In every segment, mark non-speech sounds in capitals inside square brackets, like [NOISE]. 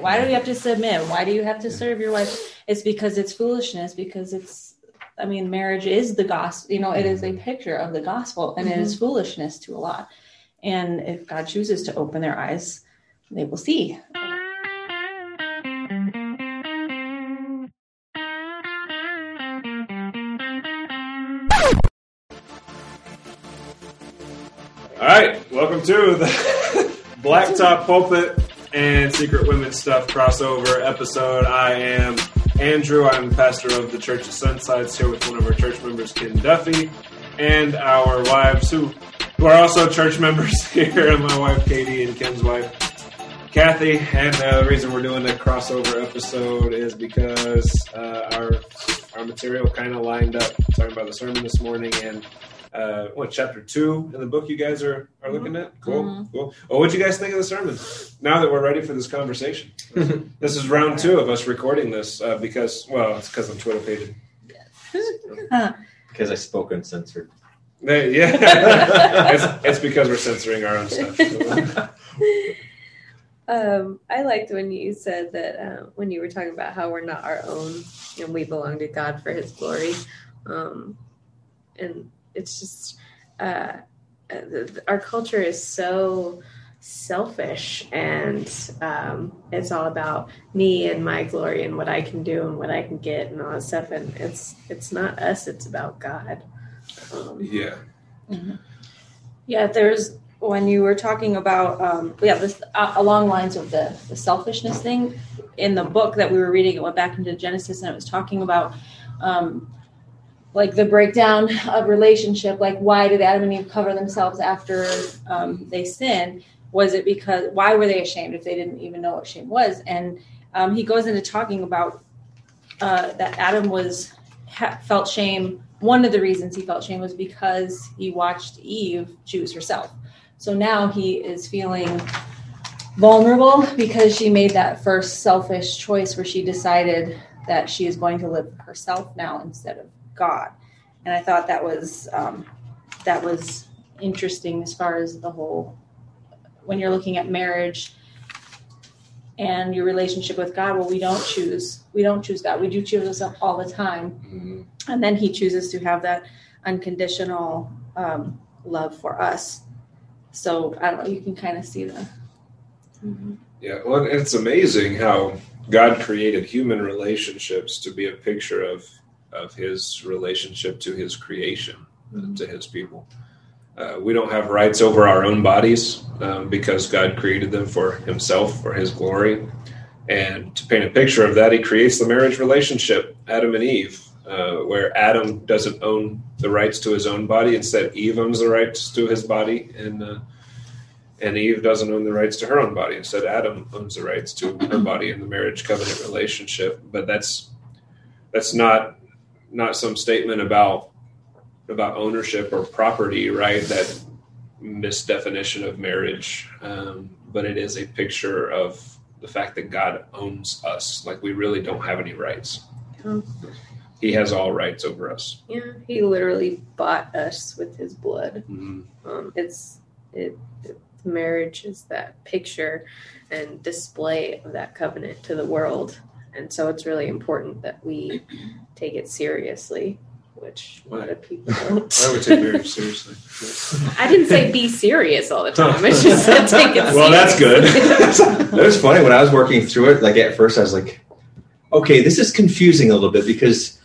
submit. Why do you have to submit? Why do you have to serve your wife? It's because it's foolishness. Because it's, I mean, marriage is the gospel. You know, it is a picture of the gospel, and mm-hmm. it is foolishness to a lot. And if God chooses to open their eyes, they will see. All right, welcome to the [LAUGHS] Blacktop Pulpit and Secret Women Stuff crossover episode. I am Andrew. I'm pastor of the Church of Sunsides here with one of our church members, Ken Duffy, and our wives who who are also church members [LAUGHS] here. And my wife Katie and Ken's wife Kathy. And uh, the reason we're doing a crossover episode is because uh, our our material kind of lined up. Talking about the sermon this morning and uh, what chapter two in the book you guys are are looking at? Cool, mm-hmm. cool. Well, what do you guys think of the sermon? Now that we're ready for this conversation, [LAUGHS] this is round two of us recording this uh, because well, it's because I'm Twitter pated. Because I spoke uncensored. They, yeah, [LAUGHS] it's, it's, because we're censoring our own stuff. [LAUGHS] Um, I liked when you said that uh, when you were talking about how we're not our own and we belong to God for His glory, um, and it's just uh, our culture is so selfish and um, it's all about me and my glory and what I can do and what I can get and all that stuff. And it's it's not us it's about God. Um, yeah. Mm-hmm. yeah there's when you were talking about um, yeah this uh, along lines of the, the selfishness thing in the book that we were reading it went back into genesis and it was talking about um, like the breakdown of relationship like why did adam and eve cover themselves after um, they sinned? Was it because why were they ashamed if they didn't even know what shame was? And um, he goes into talking about uh, that adam was ha- felt shame. One of the reasons he felt shame was because he watched eve choose herself. So now he is feeling vulnerable because she made that first selfish choice where she decided that she is going to live herself now instead of God. And I thought that was um, that was interesting as far as the whole when you're looking at marriage and your relationship with God. Well, we don't choose we don't choose God. We do choose ourselves all the time, mm-hmm. and then He chooses to have that unconditional um, love for us. So I don't know. You can kind of see the. Mm-hmm. Yeah, well, it's amazing how God created human relationships to be a picture of of his relationship to his creation, mm-hmm. to his people. Uh, we don't have rights over our own bodies um, because God created them for himself, for his glory. And to paint a picture of that, he creates the marriage relationship, Adam and Eve, uh, where Adam doesn't own the rights to his own body. Instead, Eve owns the rights to his body, and uh, and Eve doesn't own the rights to her own body. Instead, Adam owns the rights to her body in the marriage covenant relationship. But that's that's not not some statement about about ownership or property, right? That misdefinition of marriage, um, but it is a picture of the fact that God owns us. Like we really don't have any rights. Yeah. He has all rights over us. Yeah, he literally bought us with his blood. Mm-hmm. Um, it's it, it, marriage is that picture and display of that covenant to the world and so it's really important that we take it seriously which a lot of people [LAUGHS] don't. I would take marriage seriously. I didn't say be serious all the time. I just said [LAUGHS] take it. Well, that's good. it was funny when I was working through it. Like at first, I was like, "Okay, this is confusing a little bit because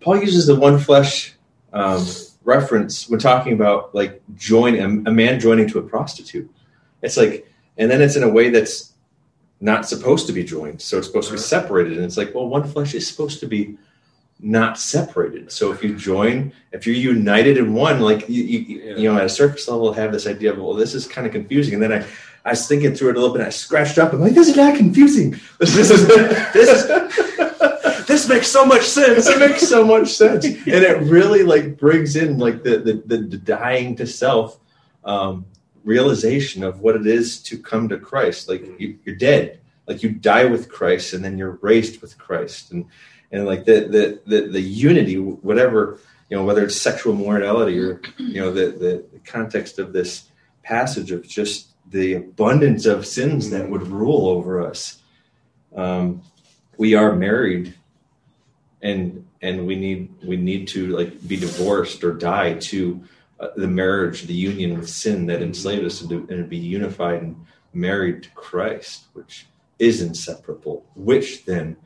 Paul uses the one flesh um, reference when talking about like joining a man joining to a prostitute. It's like, and then it's in a way that's not supposed to be joined. So it's supposed to be separated. And it's like, well, one flesh is supposed to be not separated. So if you join, if you're united in one, like you, you, yeah. you know, at a surface level, have this idea of, well, this is kind of confusing. And then I, I was thinking through it a little bit. I scratched up. I'm like, this is not confusing. This, this is this this makes so much sense. It makes so much sense, and it really like brings in like the the, the, the dying to self um, realization of what it is to come to Christ. Like you, are dead, like you die with Christ, and then you're raised with Christ, and and like the the the, the unity, whatever you know, whether it's sexual morality or you know the, the the context of this passage of just the abundance of sins that would rule over us. um, we are married, and and we need we need to like be divorced or die to uh, the marriage, the union with sin that enslaved us, and, to, and be unified and married to Christ, which is inseparable. Which then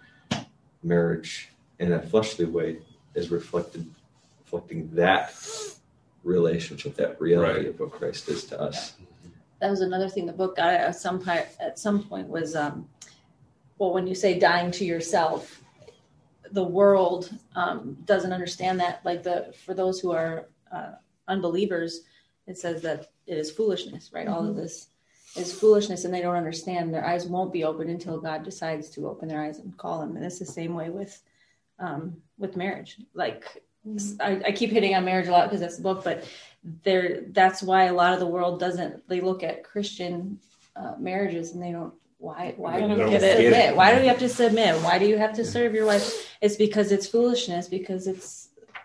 marriage in a fleshly way is reflected reflecting that relationship, that reality right. of what Christ is to us. That was another thing the book got at some point. At some point, was um, well, when you say dying to yourself, the world um, doesn't understand that. Like the for those who are uh, unbelievers, it says that it is foolishness, right? Mm-hmm. All of mm-hmm. this is foolishness, and they don't understand. Their eyes won't be open until God decides to open their eyes and call them. And it's the same way with um, with marriage. Like I, I, keep hitting on marriage a lot because that's the book, but there that's why a lot of the world doesn't. They look at Christian uh, marriages and they don't. Why? Why do we have to submit? Why do we have to submit? Why do you have to serve your wife? It's because it's foolishness. Because it's.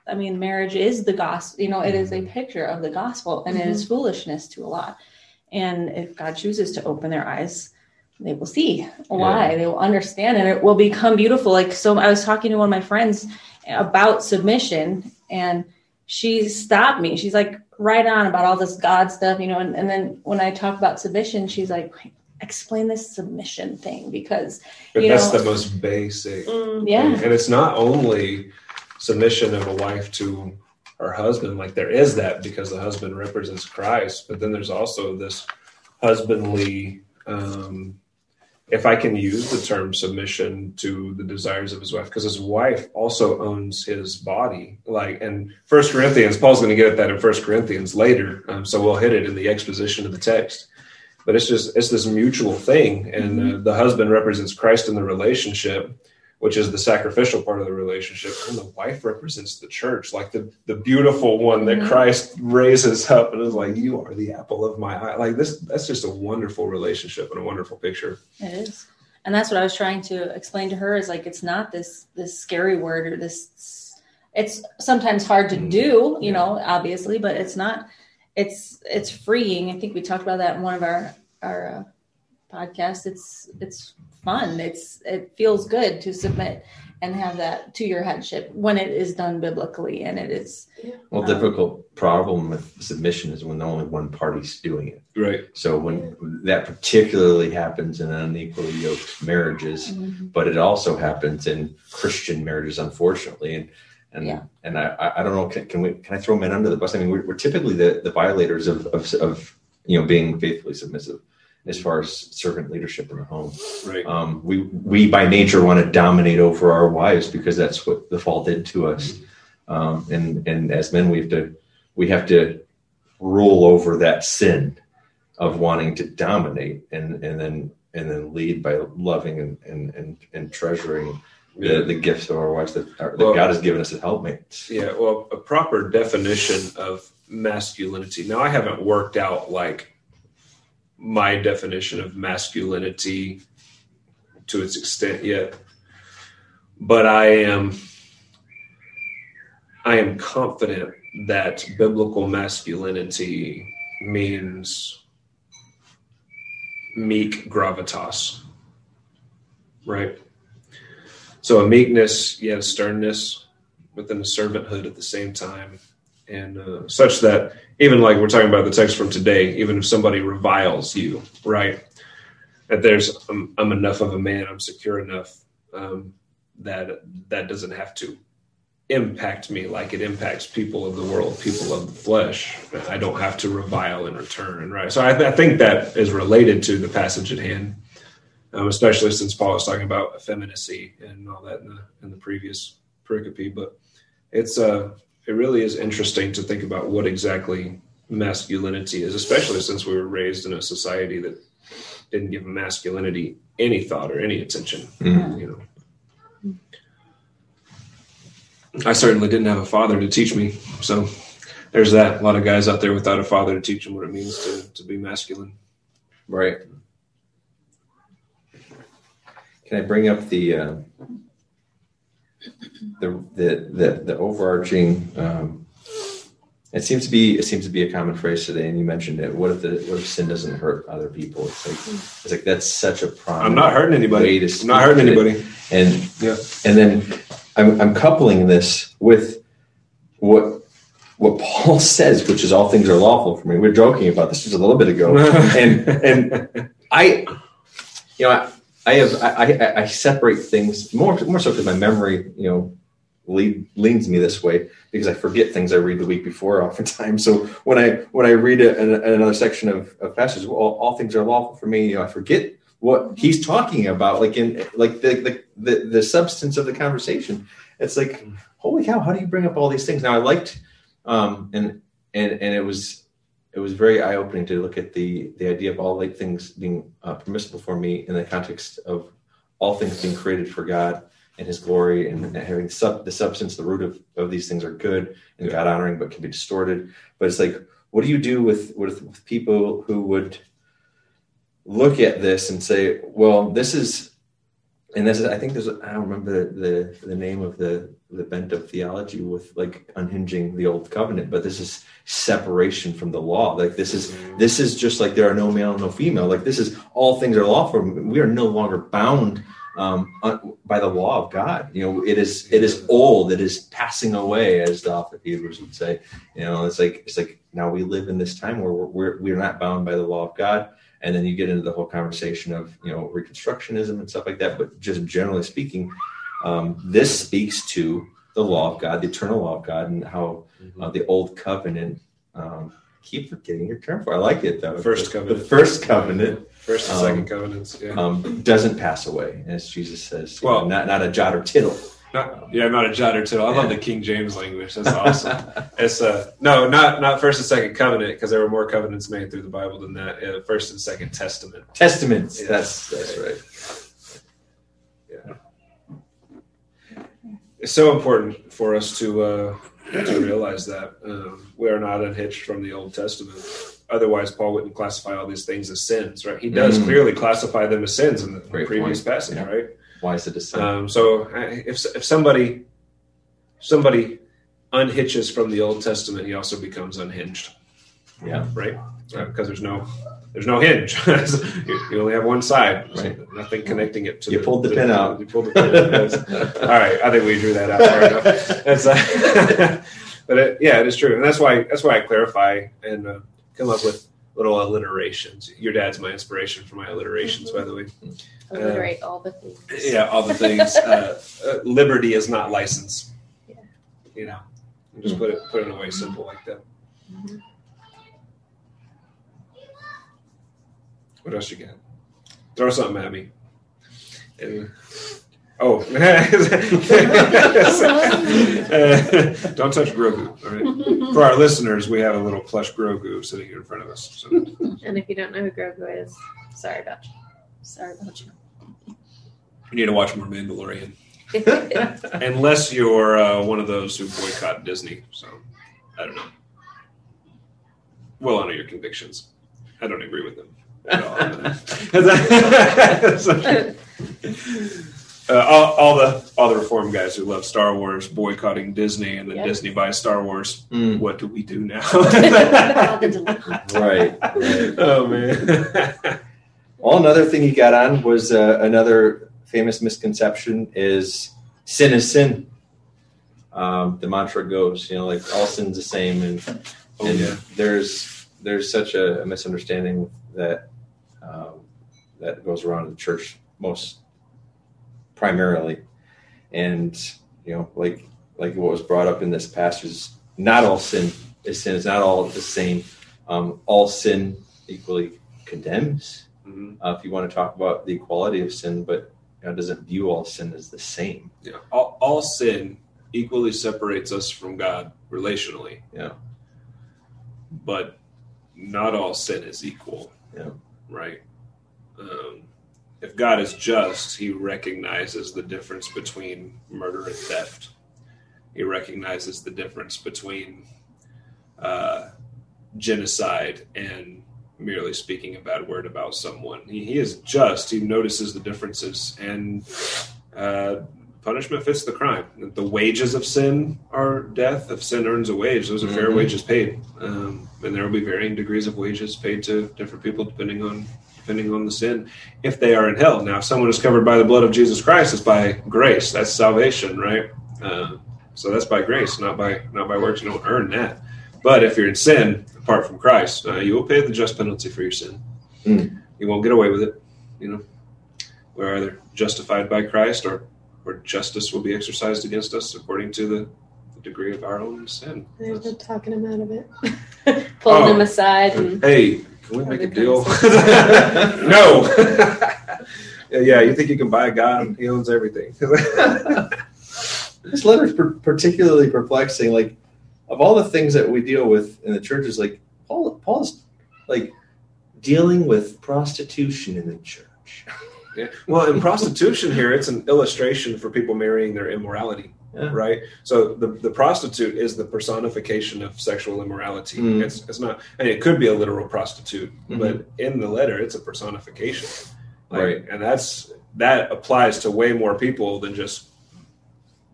I mean, marriage is the gospel. You know, it is a picture of the gospel, and mm-hmm. it is mm-hmm. foolishness to a lot. And if God chooses to open their eyes, they will see why. Yeah. They will understand, and it will become beautiful. Like so, I was talking to one of my friends about submission and she stopped me. She's like right on about all this God stuff, you know. And, and then when I talk about submission, she's like, explain this submission thing because but that's know, the most basic. Mm, yeah. And it's not only submission of a wife to her husband, like there is that because the husband represents Christ, but then there's also this husbandly um, if I can use the term submission to the desires of his wife, because his wife also owns his body. Like in First Corinthians, Paul's going to get at that in First Corinthians later, um, so we'll hit it in the exposition of the text. But it's just it's this mutual thing, and uh, the husband represents Christ in the relationship, which is the sacrificial part of the relationship, and the wife represents the church, like the the beautiful one that mm-hmm. Christ raises up and is like, "You are the apple of my eye." Like this, that's just a wonderful relationship and a wonderful picture. It is, and that's what I was trying to explain to her. Is like it's not this this scary word or this. It's sometimes hard to mm-hmm. do, you know, obviously, but it's not. It's it's freeing. I think we talked about that in one of our our uh, podcasts. It's it's fun. It's it feels good to submit and have that to your headship when it is done biblically and it is well um, difficult problem with submission is when only one party's doing it right so when that particularly happens in unequally yoked marriages mm-hmm. but it also happens in christian marriages unfortunately and and yeah. and I, I don't know can, can we can I throw men under the bus? I mean we're, we're typically the, the violators of, of of you know being faithfully submissive as far as servant leadership in the home. Right. Um, we we by nature want to dominate over our wives because that's what the fall did to us. Um, and and as men, we have to we have to rule over that sin of wanting to dominate and and then and then lead by loving and and and, and treasuring the, the gifts of our wives that, that well, God has given us as helpmates. Yeah, well, a proper definition of masculinity. Now, I haven't worked out like my definition of masculinity to its extent yet but i am i am confident that biblical masculinity means meek gravitas right? So a meekness yet a sternness within a servanthood at the same time and uh, such that even like we're talking about the text from today, even if somebody reviles you, right? That there's I'm, I'm enough of a man, I'm secure enough um, that that doesn't have to impact me like it impacts people of the world, people of the flesh. I don't have to revile in return, right? So I, th- I think that is related to the passage at hand, um, especially since Paul is talking about effeminacy and all that in the in the previous pericope. But it's uh it really is interesting to think about what exactly masculinity is, especially since we were raised in a society that didn't give masculinity any thought or any attention. Mm-hmm. You know, I certainly didn't have a father to teach me, so there's that. A lot of guys out there without a father to teach them what it means to to be masculine. Right. Can I bring up the uh, the the the, the overarching um, It seems to be it seems to be a common phrase today, and you mentioned it. What if the what if sin doesn't hurt other people? It's like it's like that's such a problem. I'm not hurting anybody. I'm not hurting anybody. And Yeah. and then I'm I'm coupling this with what what Paul [LAUGHS] says, which is all things are lawful for me. We are joking about this just a little bit ago, [LAUGHS] and and I, you know, I, I have I, I, I separate things more more so because my memory, you know, lead, leans me this way because I forget things I read the week before [LAUGHS] oftentimes. So when I when I read a, an, another section of, of passages, well, all, all things are lawful for me. You know, I forget what he's talking about, like in like the the the, the substance of the conversation. It's like, holy cow, how do you bring up all these things? Now I liked, um, and and and it was it was very eye opening to look at the the idea of all like things being uh, permissible for me in the context of all things being created for God and His glory and, and having sub, the substance, the root of, of these things are good and. God honoring, but can be distorted. But it's like, what do you do with with, with people who would look at this and say, well, this is, and this is, I think there's, I don't remember the, the, the name of the, the bent of theology with like unhinging the old covenant, but this is separation from the law. Like this is, this is just like there are no male, no female. Like this is all things are lawful. We are no longer bound um, by the law of God. You know, it is, it is old. It is passing away, as the author of Hebrews would say. You know, it's like, it's like now we live in this time where we're, we're, we're not bound by the law of God and then you get into the whole conversation of you know reconstructionism and stuff like that but just generally speaking um, this speaks to the law of god the eternal law of god and how uh, the old covenant um, keep forgetting your term for it. i like it though First covenant. the first covenant First and Um, second covenants. Yeah. um, doesn't pass away as jesus says Well- know, not, not a jot or tittle Not, yeah, not a jot or tittle. I love the King James language. That's awesome. [LAUGHS] it's uh no, not not first and second covenant because there were more covenants made through the Bible than that. Uh, first and second testament. testaments Yeah. that's that's right It's so important for us to uh, to realize that um, we are not unhitched from the Old Testament. Otherwise, Paul wouldn't classify all these things as sins, right? He does Mm. clearly classify them as sins in the Great previous point. passage, Yeah. right? why is it a sin Um, so if if somebody somebody unhitches from the Old Testament, he also becomes unhinged, yeah right? Because there's no there's no hinge. you, [LAUGHS] you only have one side, so Right. nothing connecting it to. You pulled the pin out. You pulled the pin out. All right, I think we drew that out far enough. That's, uh, [LAUGHS] but it, yeah, it is true, and that's why that's why I clarify and uh, come up with little alliterations. Your dad's my inspiration for my alliterations, by the way. Alliterate all the things. Yeah, all the things. [LAUGHS] uh, uh, liberty is not license. Yeah. You know, just put it put it away simple like that. Mhm. What else you got? Throw something at me. And- oh, [LAUGHS] Uh, don't touch Grogu. All right. [LAUGHS] For our listeners, we have a little plush Grogu sitting here in front of us. So And if you don't know who Grogu is, sorry about Sorry about you. you need to watch more Mandalorian, [LAUGHS] unless you're uh, one of those who boycott Disney. So I don't know. We'll honor your convictions. I don't agree with them. At [LAUGHS] all. Uh, all, all the all the reform guys who love Star Wars boycotting Disney, and then Yeah. Disney buys Star Wars. Mm, What do we do now? [LAUGHS] right right [LAUGHS] oh man. Well, another thing he got on was uh, another famous misconception is sin is sin. Um, the mantra goes, you know, like all sin's the same, and, oh and yeah. there's there's such a, a misunderstanding that um, that goes around in the church most primarily, and you know, like like what was brought up in this passage, not all sin is sin. It's not all the same. Um, all sin equally condemns Mhm. uh, if you want to talk about the equality of sin, but God doesn't view all sin as the same. Yeah. All, all sin equally separates us from God relationally. Yeah. But not all sin is equal. Yeah. Right. Um, if God is just, He recognizes the difference between murder and theft. He recognizes the difference between uh, genocide and merely speaking a bad word about someone. He, he is just. He notices the differences, and uh, punishment fits the crime. The wages of sin are death. If sin earns a wage, those are fair Mhm. wages paid, um, and there will be varying degrees of wages paid to different people depending on depending on the sin. If they are in hell, now if someone is covered by the blood of Jesus Christ, it's by grace. That's salvation, right? Uh, so that's by grace, not by not by works. You don't earn that. But if you're in sin apart from Christ, uh, you will pay the just penalty for your sin. Mm. You won't get away with it. You know, we're either justified by Christ or or justice will be exercised against us according to the, the degree of our own sin. They've been talking him out of it, [LAUGHS] pulling Oh. him aside, and Hey, can we make a deal? [LAUGHS] no. [LAUGHS] yeah, yeah, you think you can buy a God? And he owns everything. this letter is per- particularly perplexing. Like, of all the things that we deal with in the churches, like Paul, Paul's like dealing with prostitution in the church. Yeah. [LAUGHS] Well, in prostitution here, it's an illustration for people marrying their immorality, Yeah. right? So the, the prostitute is the personification of sexual immorality. Mm. It's, it's not, and it could be a literal prostitute, Mhm. but in the letter, it's a personification. Like, Right. And that's that applies to way more people than just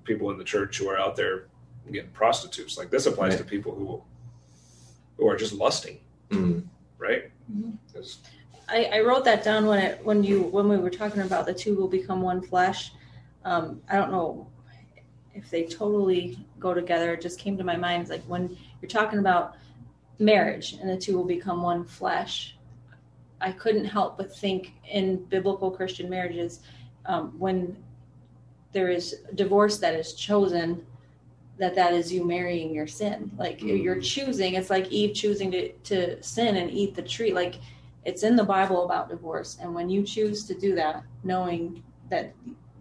people in the church who are out there getting prostitutes. Like this applies Right. to people who who are just lusting, Mm. right? Mhm. I, I wrote that down when it when you when we were talking about the two will become one flesh. Um, I don't know if they totally go together. It just came to my mind. Like when you're talking about marriage and the two will become one flesh. I couldn't help but think in biblical Christian marriages, um, when there is divorce that is chosen, that that is you marrying your sin. Like Mhm. you're choosing. It's like Eve choosing to to sin and eat the tree. Like it's in the Bible about divorce, and when you choose to do that, knowing that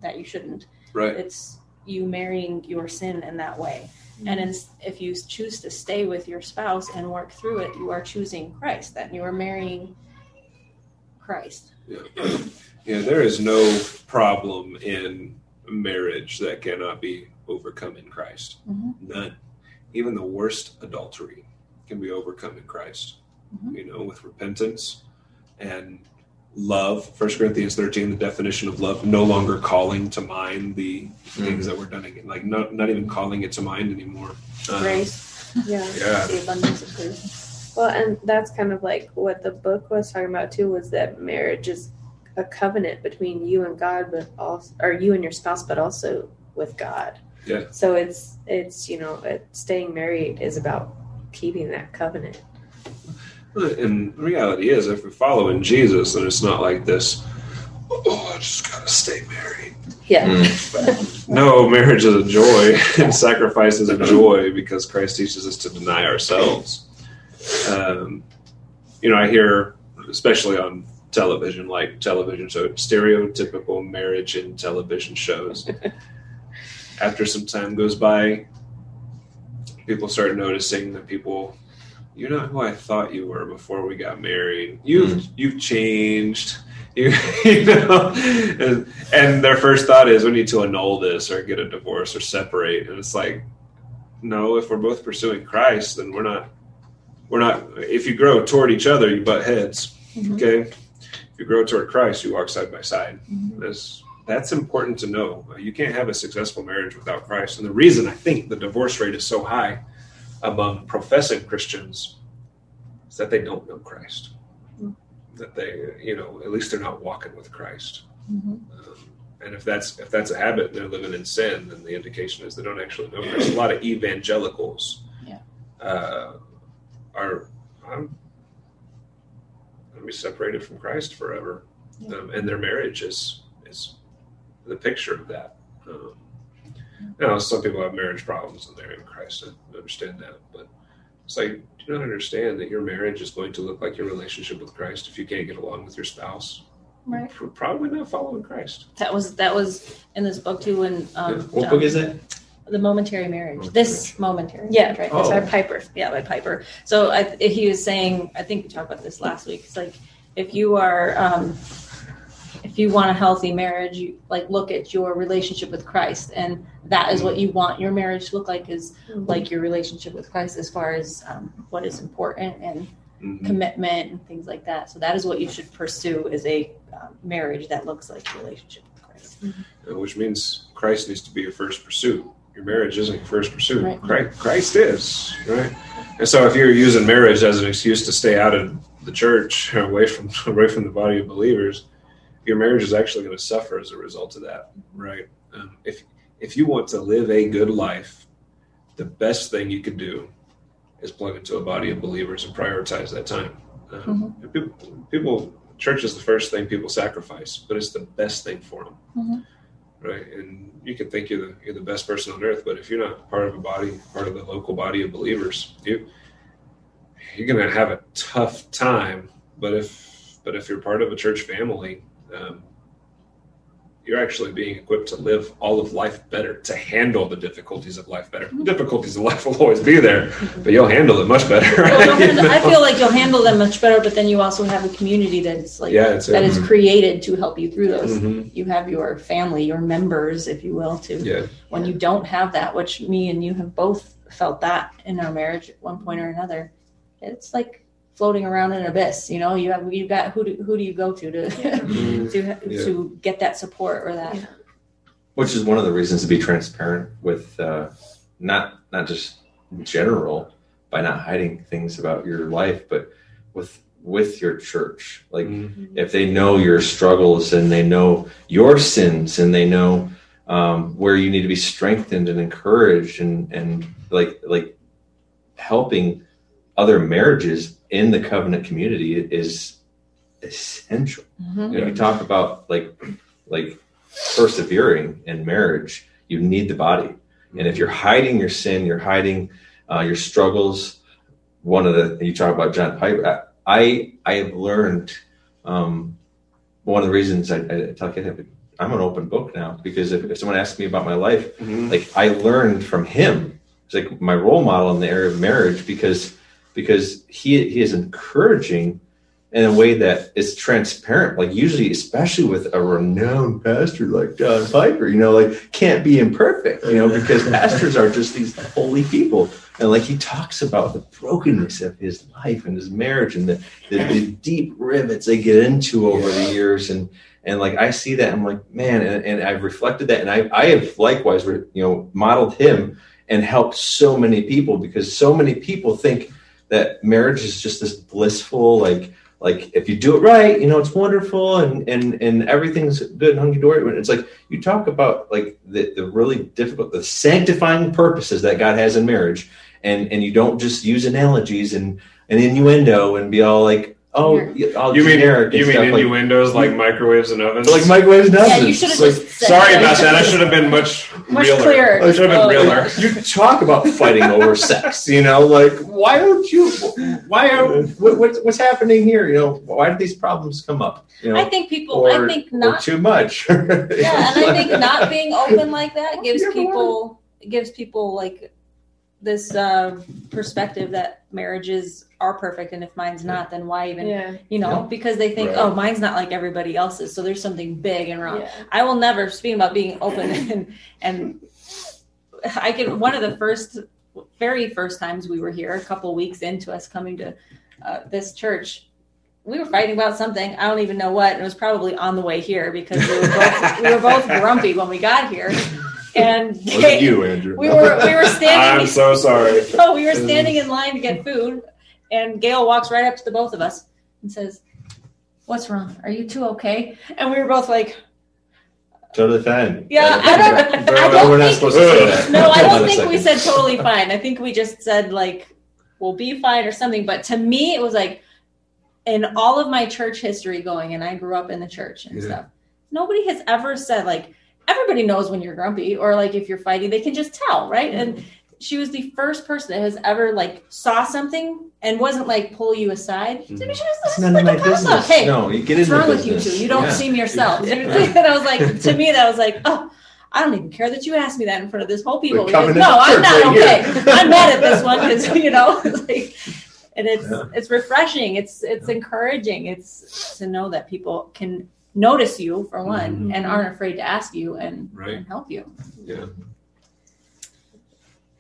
that you shouldn't, right. it's you marrying your sin in that way. And in, if you choose to stay with your spouse and work through it, you are choosing Christ. That you are marrying Christ. Yeah, there is no problem in marriage that cannot be overcome in Christ. Mhm. None. Even the worst adultery can be overcome in Christ. Mhm. You know, with repentance and love. First Corinthians 13, the definition of love, no longer calling to mind the things that were done again, like not, not even calling it to mind anymore. Uh, Grace, yeah. Yeah. the abundance of grace. Well, and that's kind of like what the book was talking about too. Was that marriage is a covenant between you and God, but also, or you and your spouse, but also with God. Yeah. So it's it's you know it, staying married is about keeping that covenant. And the reality is, if we're following Jesus, then it's not like this, oh, I just got to stay married. Yeah. Mm. [LAUGHS] No, marriage is a joy, [LAUGHS] and sacrifice is a joy because Christ teaches us to deny ourselves. Um, you know, I hear, especially on television, like television show, stereotypical marriage in television shows. [LAUGHS] After some time goes by, people start noticing that people, you're not who I thought you were before we got married. You've you've changed. [LAUGHS] You, you know, and, and their first thought is we need to annul this or get a divorce or separate. And it's like, no, if we're both pursuing Christ, then we're not. We're not. If you grow toward each other, you butt heads. Mhm. Okay. If you grow toward Christ, you walk side by side. Mhm. That's that's important to know. You can't have a successful marriage without Christ. And the reason I think the divorce rate is so high among professing Christians is that they don't know Christ. Mm. That they, you know, at least they're not walking with Christ. Mhm. Um, and if that's if that's a habit they're living in sin, then the indication is they don't actually know Christ. A lot of evangelicals Yeah. uh, are I'm going to be separated from Christ forever, Yeah. um, and their marriage is is the picture of that. Um, you know, some people have marriage problems and they're in Christ. I understand that, but it's like do you not understand that your marriage is going to look like your relationship with Christ if you can't get along with your spouse? Right. You're probably not following Christ. That was that was in this book too. When um, What John- book is that? the momentary marriage. Momentary This momentary. Yeah. marriage, right. Oh. That's by Piper. Yeah, by Piper. So I, he was saying, I think we talked about this last week. It's like if you are, um, if you want a healthy marriage, you like look at your relationship with Christ, and that is what you want your marriage to look like. Is like your relationship with Christ as far as um, what is important and Mhm. commitment and things like that. So that is what you should pursue is a um, marriage that looks like your relationship with Christ. Uh, Which means Christ needs to be your first pursuit. Your marriage isn't your first pursuit. Right. Christ, Christ is right. And so, if you're using marriage as an excuse to stay out of the church, [LAUGHS] away from [LAUGHS] away from the body of believers, your marriage is actually going to suffer as a result of that. Right. Um, if if you want to live a good life, the best thing you could do is plug into a body of believers and prioritize that time. Um, people, people, church is the first thing people sacrifice, but it's the best thing for them, Mhm. right? And you can think you're the you're the best person on earth, but if you're not part of a body, part of the local body of believers, you you're gonna have a tough time. But if but if you're part of a church family, um, you're actually being equipped to live all of life better, to handle the difficulties of life better. The difficulties of life will always be there, but you'll handle it much better. Well, you'll you handle- I feel like you'll handle them much better, but then you also have a community that's like yeah, that it. is created to help you through those. Mhm. You have your family, your members, if you will, to Yeah, when you don't have that, which me and you have both felt that in our marriage at one point or another, it's like floating around in an abyss. You know, you have you got who do who do you go to to [LAUGHS] to Yeah. to get that support or that? Yeah. which is one of the reasons to be transparent with uh, not not just general by not hiding things about your life, but with with your church. Like Mhm. if they know your struggles and they know your sins and they know um, where you need to be strengthened and encouraged and and like like helping other marriages in the covenant community is essential. Mhm. You know, you talk about like like persevering in marriage, you need the body. And if you're hiding your sin, you're hiding uh, your struggles. One of the you talk about John Piper. I I have learned um, one of the reasons I, I tell Kate I'm an open book now because if, if someone asks me about my life, Mhm. like I learned from him. It's like my role model in the area of marriage because because he he is encouraging in a way that is transparent. Like usually, especially with a renowned pastor like John Piper, you know, like can't be imperfect, you know, because [LAUGHS] pastors are just these holy people. And like he talks about the brokenness of his life and his marriage and the, the, the deep rivets they get into over the years. And and like I see that, I'm like, man, and, and I've reflected that, and I I have likewise, you know, modeled him and helped so many people because so many people think that marriage is just this blissful like like if you do it right you know it's wonderful and and and everything's good and hunky-dory. It's like you talk about like the, the really difficult the sanctifying purposes that god has in marriage. And and you don't just use analogies and and innuendo and be all like oh all oh, You mean generic you mean stuff, like- innuendos like, microwaves and ovens? like microwaves and Yeah, you should have Like, Sorry that. about that. I should have been much Much realer. clearer. I should have Oh, been realer. [LAUGHS] you talk about fighting over [LAUGHS] sex you know like why don't you why are what, what's, what's happening here you know why do these problems come up you know I think people. or, I think not. too much [LAUGHS] Yeah, and I think not being open like that gives Yeah, but why? people gives people like this uh, perspective that marriages are perfect, and if mine's not, then why even? Yeah. You know, Yeah. because they think, Right. oh, mine's not like everybody else's, so there's something big and wrong. Yeah. I will never speak about being open [LAUGHS] and and I can one of the first very first times we were here a couple weeks into us coming to uh, this church we were fighting about something I don't even know what and it was probably on the way here because we were both, we were both [LAUGHS] grumpy when we got here and [LAUGHS] it you andrew we were we were standing I'm so sorry. [LAUGHS] no, we were standing in line to get food, and Gail walks right up to the both of us and says, "What's wrong? Are you two okay?" And we were both like, totally fine "Yeah, I don't, I no, don't we're not supposed to say that [LAUGHS] no, I don't think we said totally fine. I think we just said like, we'll be fine or something. But to me, it was like, in all of my church history going, and I grew up in the church and Yeah. stuff. Nobody has ever said like, everybody knows when you're grumpy or like if you're fighting, they can just tell, right? And she was the first person that has ever like saw something and wasn't like pull you aside. She was it's just none of like my business Hey, no you get what's wrong with you two? You don't Yeah. seem yourselves. [LAUGHS] [LAUGHS] Yeah. and I was like, to me, that was like, oh, I don't even care that you asked me that in front of this whole people. We're Because, no, I'm not right okay. here. I'm mad at this one [LAUGHS] because you know, it's like, and it's Yeah. it's refreshing. It's it's encouraging. It's to know that people can notice you for one Mhm. and aren't afraid to ask you and, Right. and help you. Yeah.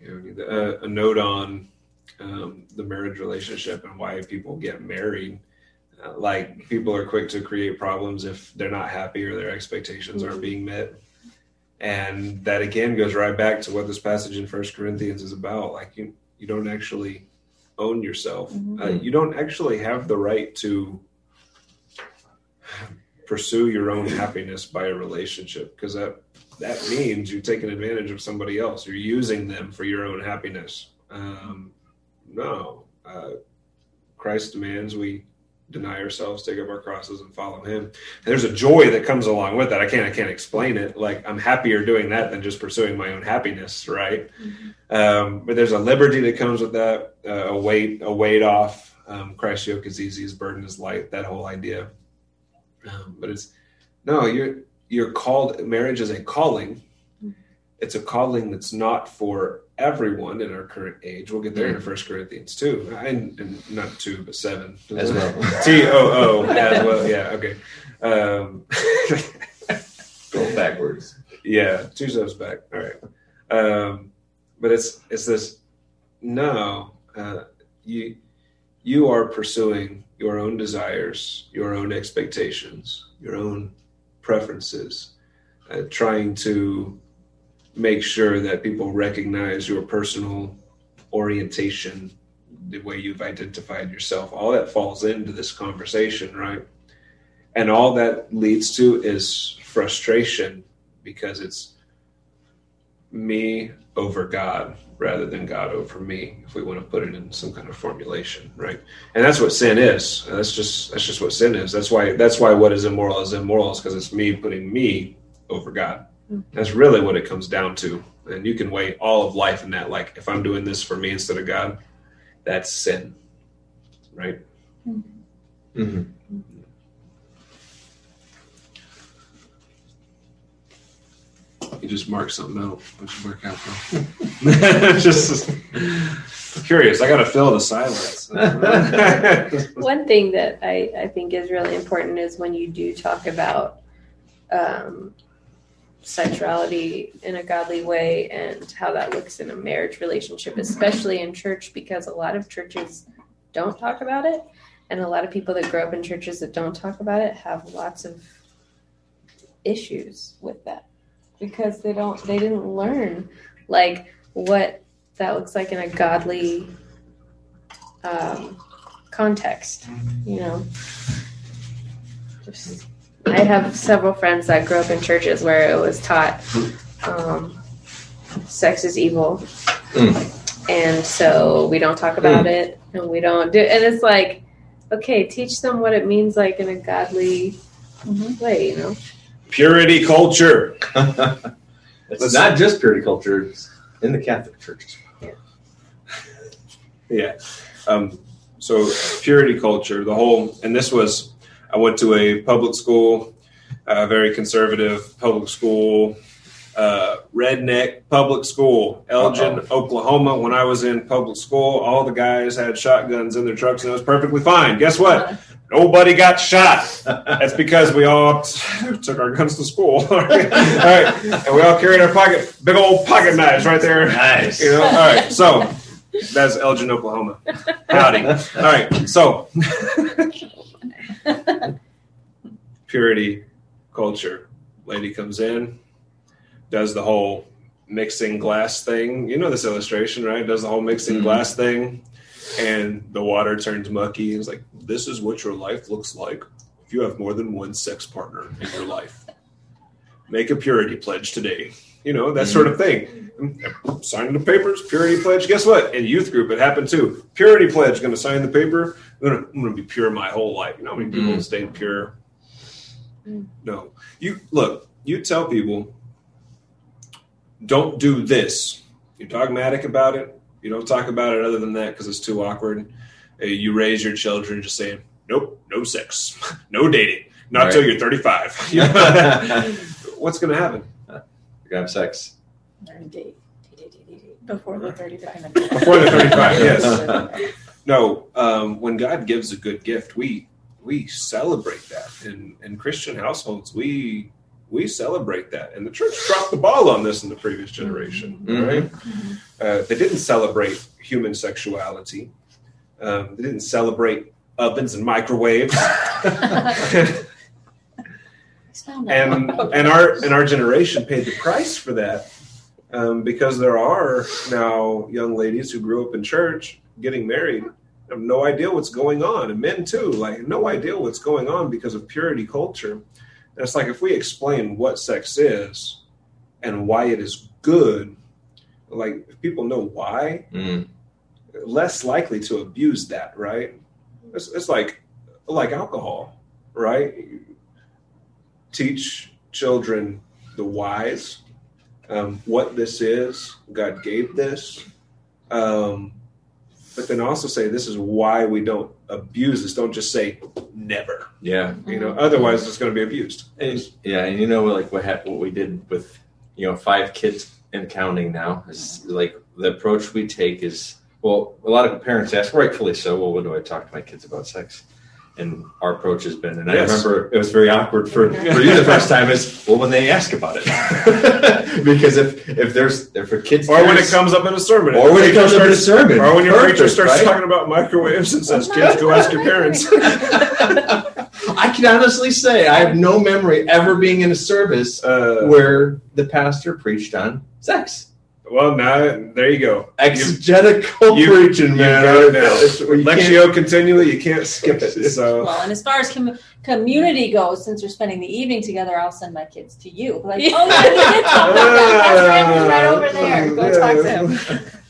Yeah, we need the- uh, a note on um, the marriage relationship and why people get married. Uh, like people are quick to create problems if they're not happy or their expectations aren't being met. and that again goes right back to what this passage in First Corinthians is about. Like you, you don't actually own yourself. Mhm. Uh, you don't actually have the right to pursue your own happiness by a relationship because that that means you're taking advantage of somebody else. You're using them for your own happiness. Um, no, uh, Christ demands we deny ourselves, take up our crosses, and follow Him. And there's a joy that comes along with that. I can't I can't explain it. Like I'm happier doing that than just pursuing my own happiness, right? Um, but there's a liberty that comes with that, uh, a weight a weight off. Um, Christ's yoke is easy, His burden is light. That whole idea. Um, but it's no, you're you're called. Marriage is a calling. It's a calling that's not for everyone in our current age. We'll get there in First Corinthians two, and, and not two, but seven As well. [LAUGHS] T O O as well. Yeah. Okay. Um, [LAUGHS] Go backwards. yeah, two steps back. All right. Um, but it's it's this. No, uh, you you are pursuing your own desires, your own expectations, your own preferences, uh, trying to make sure that people recognize your personal orientation, the way you've identified yourself. All that falls into this conversation, right? And all that leads to is frustration because it's me over God rather than God over me, if we want to put it in some kind of formulation, right? And that's what sin is. That's just that's just what sin is. That's why that's why what is immoral is immoral is because it's me putting me over God. Mm-hmm. That's really what it comes down to. And you can weigh all of life in that. Like if I'm doing this for me instead of God, that's sin, right? hmm You just mark something out. What'd you mark out, bro? [LAUGHS] just curious. I got to fill the silence. [LAUGHS] One thing that I, I think is really important is when you do talk about um, sexuality in a godly way and how that looks in a marriage relationship, especially in church, because a lot of churches don't talk about it. And a lot of people that grow up in churches that don't talk about it have lots of issues with that because they don't they didn't learn like what that looks like in a godly um, context you know just i have several friends that grew up in churches where it was taught um, sex is evil Mm. and so we don't talk about it and we don't do and it's like okay teach them what it means like in a godly Mhm. way you know Purity culture. [LAUGHS] it's not just purity culture. It's in the Catholic churches. Yeah. Um, so purity culture, the whole, and this was, I went to a public school, a very conservative public school, uh, redneck public school, Elgin, Oklahoma. When I was in public school, all the guys had shotguns in their trucks and it was perfectly fine. Guess what? [LAUGHS] Nobody got shot. That's because we all t- [LAUGHS] took our guns to school. [LAUGHS] all right. And we all carried our pocket, big old pocket knives right there. Nice. You know, all right. So that's Elgin, Oklahoma. Howdy. All right. So purity culture. Lady comes in, does the whole mixing glass thing. You know this illustration, right? Does the whole mixing Mhm. glass thing, and the water turns mucky. It's like this is what your life looks like if you have more than one sex partner in your life. Make a purity pledge today. You know that sort of thing. Signing the papers, purity pledge. Guess what? In youth group, it happened too. Purity pledge. Going to sign the paper. I'm going to, I'm going to be pure my whole life. You know how many people Mm. stay pure? Mm. No. You look. You tell people, don't do this. You're dogmatic about it. You don't talk about it other than that because it's too awkward. Uh, You raise your children just saying, nope, no sex, [LAUGHS] no dating, not Right. you're 35. [LAUGHS] [LAUGHS] What's going to happen? You're gonna have sex. Date, date, date, date, date, Before the 35. Before the 35, yes. No, um, when God gives a good gift, we we celebrate that. In in Christian households, we we celebrate that. And the church dropped the ball on this in the previous generation, Mhm. right? Uh, they didn't celebrate human sexuality. Um, they didn't celebrate ovens and microwaves. [LAUGHS] And and our and our generation paid the price for that um, because there are now young ladies who grew up in church getting married have no idea what's going on and men too like no idea what's going on because of purity culture and it's like if we explain what sex is and why it is good like if people know why Mm. less likely to abuse that, right? It's, it's like like alcohol, right? Teach children the whys, um, what this is. God gave this, um, but then also say this is why we don't abuse this. Don't just say never. Yeah. You know, otherwise it's going to be abused. And, yeah, and you know like what hap- what we did with you know five kids and counting now is like the approach we take is well a lot of parents ask rightfully so well when do I talk to my kids about sex and our approach has been and Yes. I remember it was very awkward for, for you the first time is well when they ask about it [LAUGHS] because if if there's if a kids Or when it comes up in a sermon, or when it Preacher comes up in a sermon or when your preacher starts right? talking about microwaves and says, "Kids, go ask your parents." [LAUGHS] I can honestly say I have no memory ever being in a service Uh, where the pastor preached on sex. Well, now there you go. Exegetical you- preaching, you man. got it now. It's- you can't- Lectio continua, you can't skip it. So Well, and as far as com- community goes, since we're spending the evening together, I'll send my kids to you. Like, oh yeah, we did [LAUGHS] talk about that. Pastor Andrew's right over there. Go talk to him. [LAUGHS]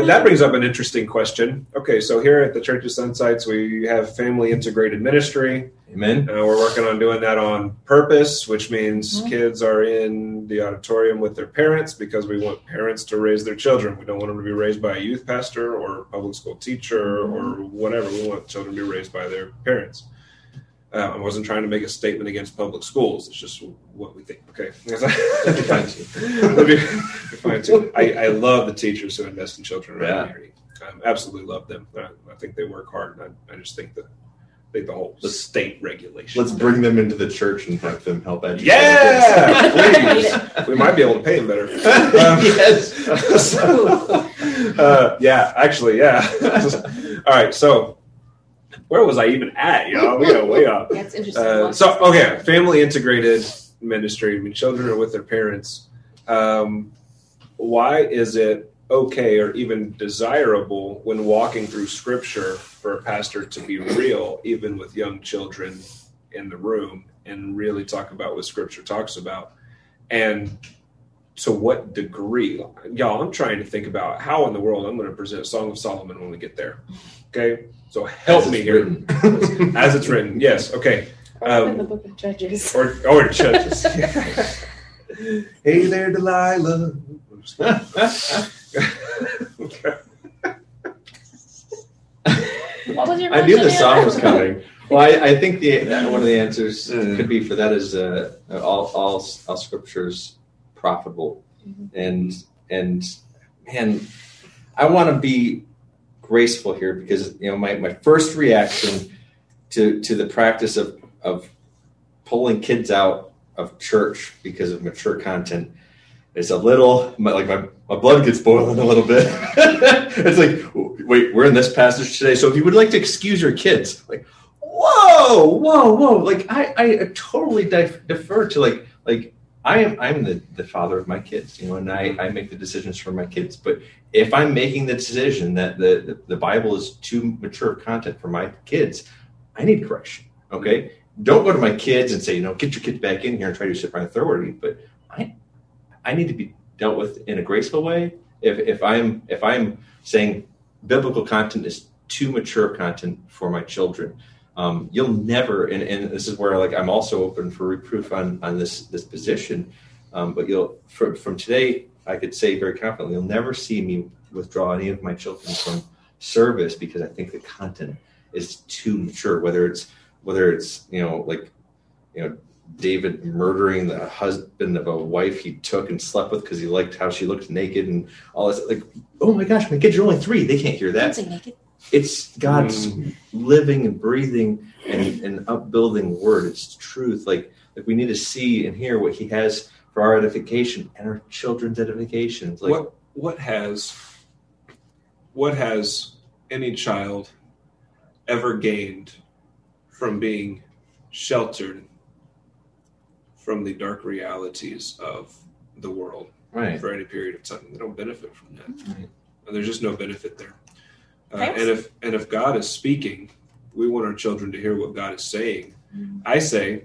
But that brings up an interesting question. Okay, so here at the Church of Sunsites, we have family integrated ministry. Amen. Uh, we're working on doing that on purpose, which means Mhm. kids are in the auditorium with their parents because we want parents to raise their children. We don't want them to be raised by a youth pastor or public school teacher or whatever. We want children to be raised by their parents. Uh, I wasn't trying to make a statement against public schools. It's just what we think. Okay. [LAUGHS] fine, That'd be fine too. I, I love the teachers who invest in children around Yeah. here. I absolutely love them. I, I think they work hard. And I, I just think that think the whole Let's- state regulation. Let's bring them into the church and have them help educate. Yeah, [LAUGHS] please. we might be able to pay them better. [LAUGHS] yes. uh, yeah, actually, yeah. All right, so where was I even at, y'all? We got way off. That's interesting. Uh, so okay, family integrated ministry. I mean, children are with their parents. Um, why is it okay or even desirable when walking through Scripture for a pastor to be real, even with young children in the room, and really talk about what Scripture talks about, and to what degree, y'all? I'm trying to think about how in the world I'm going to present Song of Solomon when we get there. Okay, so help As me here written. [LAUGHS] as it's written. Yes. Okay. Or um, in the book of Judges. Or or judges. [LAUGHS] hey there, Delilah. Okay. What was your I knew the song was coming. Well, I, I think the uh, one of the answers Mm. could be for that is uh, all, all all scriptures profitable, Mhm. and and man, I want to be graceful here because you know my, my first reaction to to the practice of of pulling kids out of church because of mature content is a little my, like my, my blood gets boiling a little bit. [LAUGHS] it's like wait, we're in this passage today, so if you would like to excuse your kids, like whoa, whoa, whoa, like I I totally dif- defer to like like I am I'm the, the father of my kids, you know, and I, I make the decisions for my kids. But if I'm making the decision that the, the, the Bible is too mature content for my kids, I need correction. Okay. Don't go to my kids and say, you know, get your kids back in here and try to sit my authority. But I I need to be dealt with in a graceful way. If if I'm if I'm saying biblical content is too mature content for my children, um, you'll never and, and this is where like i'm also open for reproof on on this this position. Um, but you'll from, from today i could say very confidently you'll never see me withdraw any of my children from service because i think the content is too mature. Whether it's whether it's you know like you know david murdering the husband of a wife he took and slept with because he liked how she looked naked and all this like oh my gosh my kids are only three. They can't hear that. It's God's Mm. living and breathing and, and upbuilding word. It's truth. Like like we need to see and hear what He has for our edification and our children's edification. Like what what has what has any child ever gained from being sheltered from the dark realities of the world Right. for any period of time. They don't benefit from that. Right. And there's just no benefit there. Uh, and if and if God is speaking, we want our children to hear what God is saying. Mhm. I say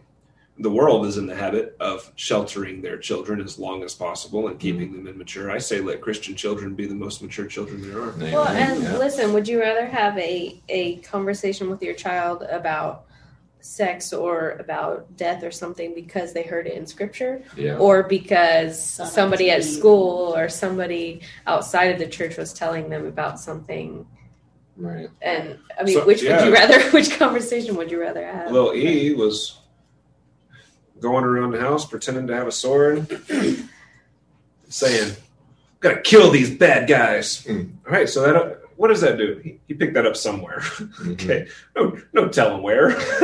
the world is in the habit of sheltering their children as long as possible and keeping them immature. I say let Christian children be the most mature children there are. Well, and Yeah. listen, would you rather have a a conversation with your child about sex or about death or something because they heard it in scripture yeah. or because Son somebody at school or somebody outside of the church was telling them about something Right. and i mean So, which yeah. would you rather [LAUGHS] which conversation would you rather have Little E was going around the house pretending to have a sword, [CLEARS THROAT] saying, "Gotta kill these bad guys." Mm. All right, so that what does that do? He, he picked that up somewhere. [LAUGHS] Mhm. okay, no, no telling where. [LAUGHS]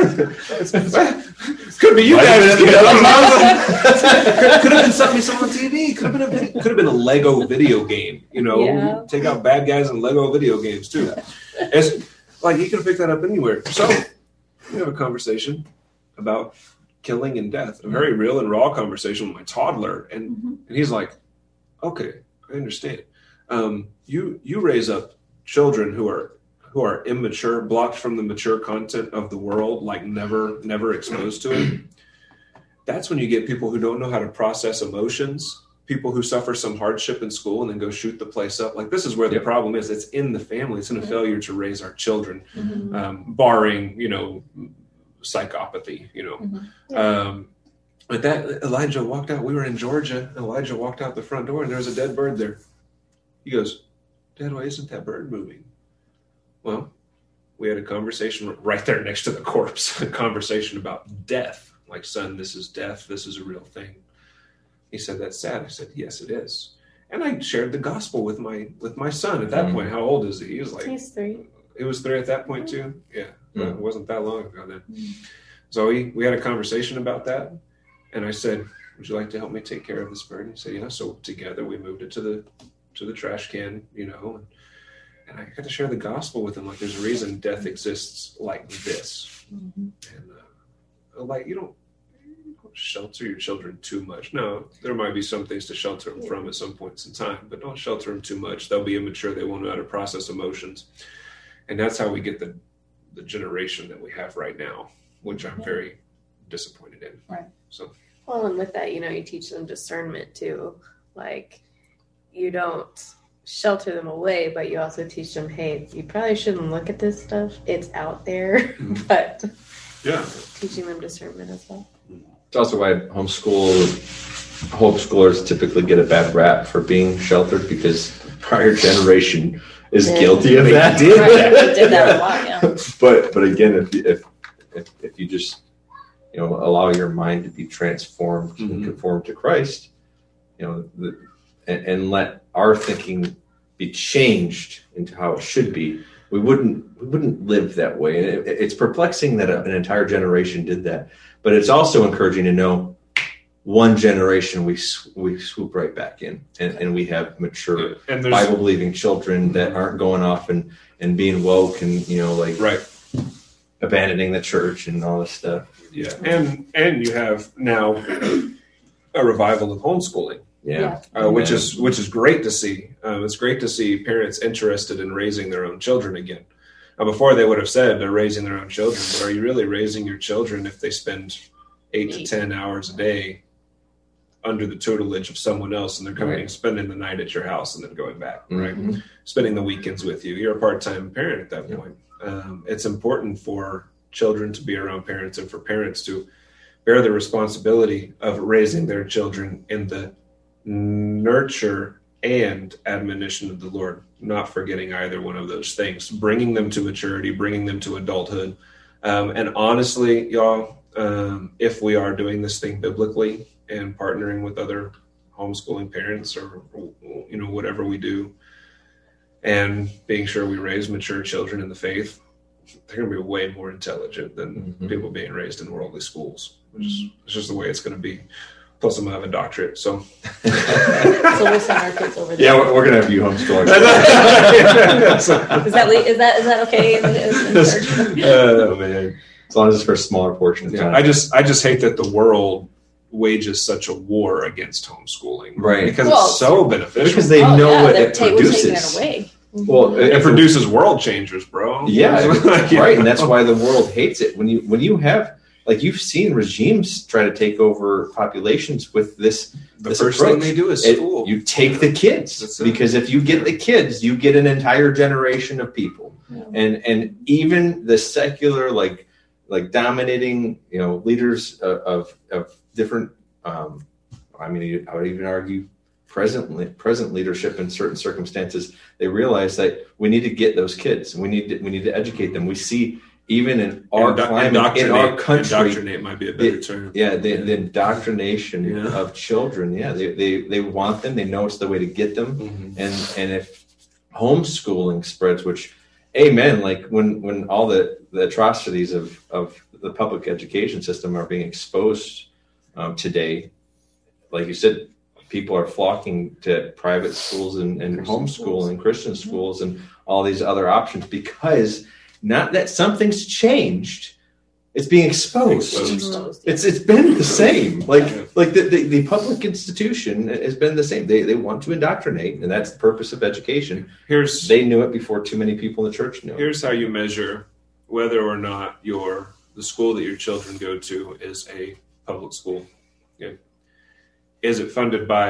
could be you Might guys. have been kid. at the could, could have been something you saw on TV. Could have been a could have been a Lego video game. You know, Yeah. take out bad guys in Lego video games too. It's like you could have picked that up anywhere. So we have a conversation about killing and death, a very real and raw conversation with my toddler, and Mhm. and he's like, "Okay, I understand. Um, you you raise up children who are who are immature, blocked from the mature content of the world, like never never exposed to it. That's when you get people who don't know how to process emotions." People who suffer some hardship in school and then go shoot the place up. Like this is where the Yep. problem is. It's in the family. It's in a Mhm. failure to raise our children Mhm. um, barring you know psychopathy you know Mhm. um, but that elijah walked out we were in georgia and elijah walked out the front door and there was a dead bird there he goes dad why isn't that bird moving well we had a conversation right there next to the corpse [LAUGHS] a conversation about death like son this is death this is a real thing he said that's sad i said yes it is and i shared the gospel with my with my son at that Mhm. point how old is he he was like he's three it was three at that point too. Yeah, Mm. it wasn't that long ago then. Mm. So we we had a conversation about that, and I said, "Would you like to help me take care of this bird?" And he said, "Yeah." So together we moved it to the to the trash can, you know, and, and I got to share the gospel with him. Like, there's a reason death exists like this, and uh, like you don't. You don't Shelter your children too much. No, there might be some things to shelter them from at some points in time, but don't shelter them too much. They'll be immature. They won't know how to process emotions and that's how we get the the generation that we have right now, which I'm Yeah. very disappointed in. Right. So well and with that you know you teach them discernment too like you don't shelter them away but you also teach them hey you probably shouldn't look at this stuff it's out there [LAUGHS] Mhm. but yeah, teaching them discernment as well It's also why homeschool homeschoolers typically get a bad rap for being sheltered because prior generation is Yeah. guilty of that. did Right, did that a lot, [LAUGHS] yeah. but but again, if if if, if you just you know allow your mind to be transformed and Mhm. conform to Christ, you know, the, and, and let our thinking be changed into how it should be, we wouldn't we wouldn't live that way. And it, it's perplexing that an entire generation did that, but it's also encouraging to know one generation we we swoop right back in, and, and we have mature and Bible believing children that aren't going off and and being woke and you know like right, abandoning the church and all this stuff. yeah, and and you have now a revival of homeschooling, Yeah, uh, which is which is great to see. Um, it's great to see parents interested in raising their own children again. Now, before they would have said they're raising their own children, but are you really raising your children if they spend eight to ten hours a day under the tutelage of someone else and they're coming Right. and spending the night at your house and then going back, right? Mhm. Spending the weekends with you. You're a part time parent at that Yeah. point. Um, it's important for children to be around parents and for parents to bear the responsibility of raising their children in the nurture and admonition of the Lord, not forgetting either one of those things, bringing them to maturity, bringing them to adulthood. Um, and honestly, y'all, um, if we are doing this thing biblically and partnering with other homeschooling parents or, you know, whatever we do, and being sure we raise mature children in the faith, they're going to be way more intelligent than Mhm. people being raised in worldly schools. Which is, it's just the way it's going to be. Plus, I'm going to have a doctorate, so. [LAUGHS] So we'll send our kids over there. yeah, we're, we're gonna have you homeschooling. [LAUGHS] [LAUGHS] Is that le- is that is that okay? in- in- in church? oh man. as long as it's for a smaller portion of Yeah, time. I just I just hate that the world wages such a war against homeschooling, Right. Because Well, it's so beneficial. because they Oh, know yeah, what they're it ta- produces. it away. Well, mm-hmm. it if- produces world changers, bro. Yeah, Like, right, and that's why the world hates it. When you when you have like you've seen regimes try to take over populations with this. the this first approach. thing they do is It- school. you take the kids because if you get the kids, you get an entire generation of people, Yeah. and and even the secular like like dominating you know leaders of of, of different. Um, I mean, I would even argue present present leadership in certain circumstances they realize that we need to get those kids we need to, we need to educate them we see even in our Indo- climate in our indoctrinate- country indoctrinate might be a better term. yeah the, the indoctrination Yeah. of children yeah they, they they want them they know it's the way to get them Mhm. and and if homeschooling spreads which amen like when when all the the atrocities of of the public education system are being exposed um, today like you said people are flocking to private schools and, and homeschool and christian schools and all these other options because not that something's changed it's being exposed Exposed. it's it's been the same. Like Yeah. like the, the, the public institution has been the same. They they want to indoctrinate, and that's the purpose of education. Here's They knew it before too many people in the church knew it. here's how you measure whether or not your the school that your children go to is a public school. Okay. Is it funded by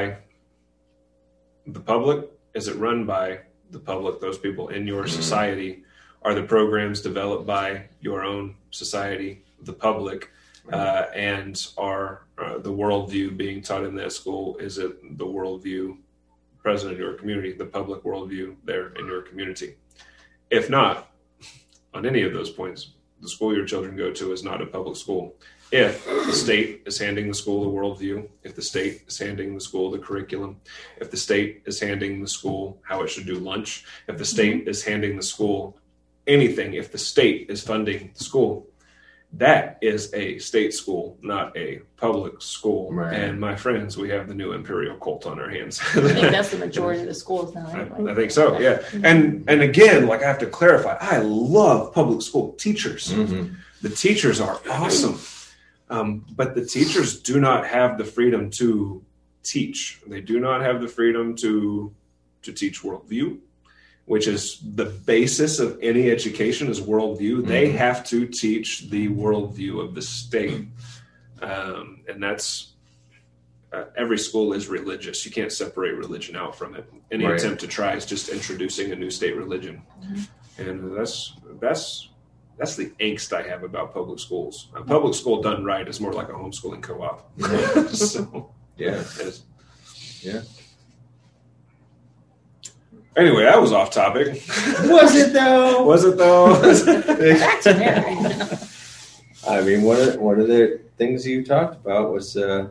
the public? Is it run by the public? Those people in your Mhm. society are the programs developed by your own society, the public, uh, and are uh, the worldview being taught in that school? Is it the worldview present in your community, the public worldview there in your community? If not, on any of those points, the school your children go to is not a public school. If the state is handing the school the worldview, if the state is handing the school the curriculum, if the state is handing the school how it should do lunch, if the state is handing the school anything, if the state is funding the school, that is a state school, not a public school. Right. And my friends, we have the new imperial cult on our hands. I think [LAUGHS] that's the majority of the schools now. I, Anyway. I think so, yeah. And and again, like I have to clarify, I love public school teachers. Mhm. The teachers are awesome, um, but the teachers do not have the freedom to teach. They do not have the freedom to to teach worldview, which is the basis of any education is worldview. They Mhm. have to teach the worldview of the state, um, and that's uh, every school is religious. You can't separate religion out from it. Any Right. attempt to try is just introducing a new state religion, and that's that's that's the angst I have about public schools. A public school done right is more like a homeschooling co-op. [LAUGHS] so, Yeah. Yeah. Anyway, that was off topic. Was it though? [LAUGHS] Was it though? Back to Mary. I mean, one of one of the things you talked about was uh,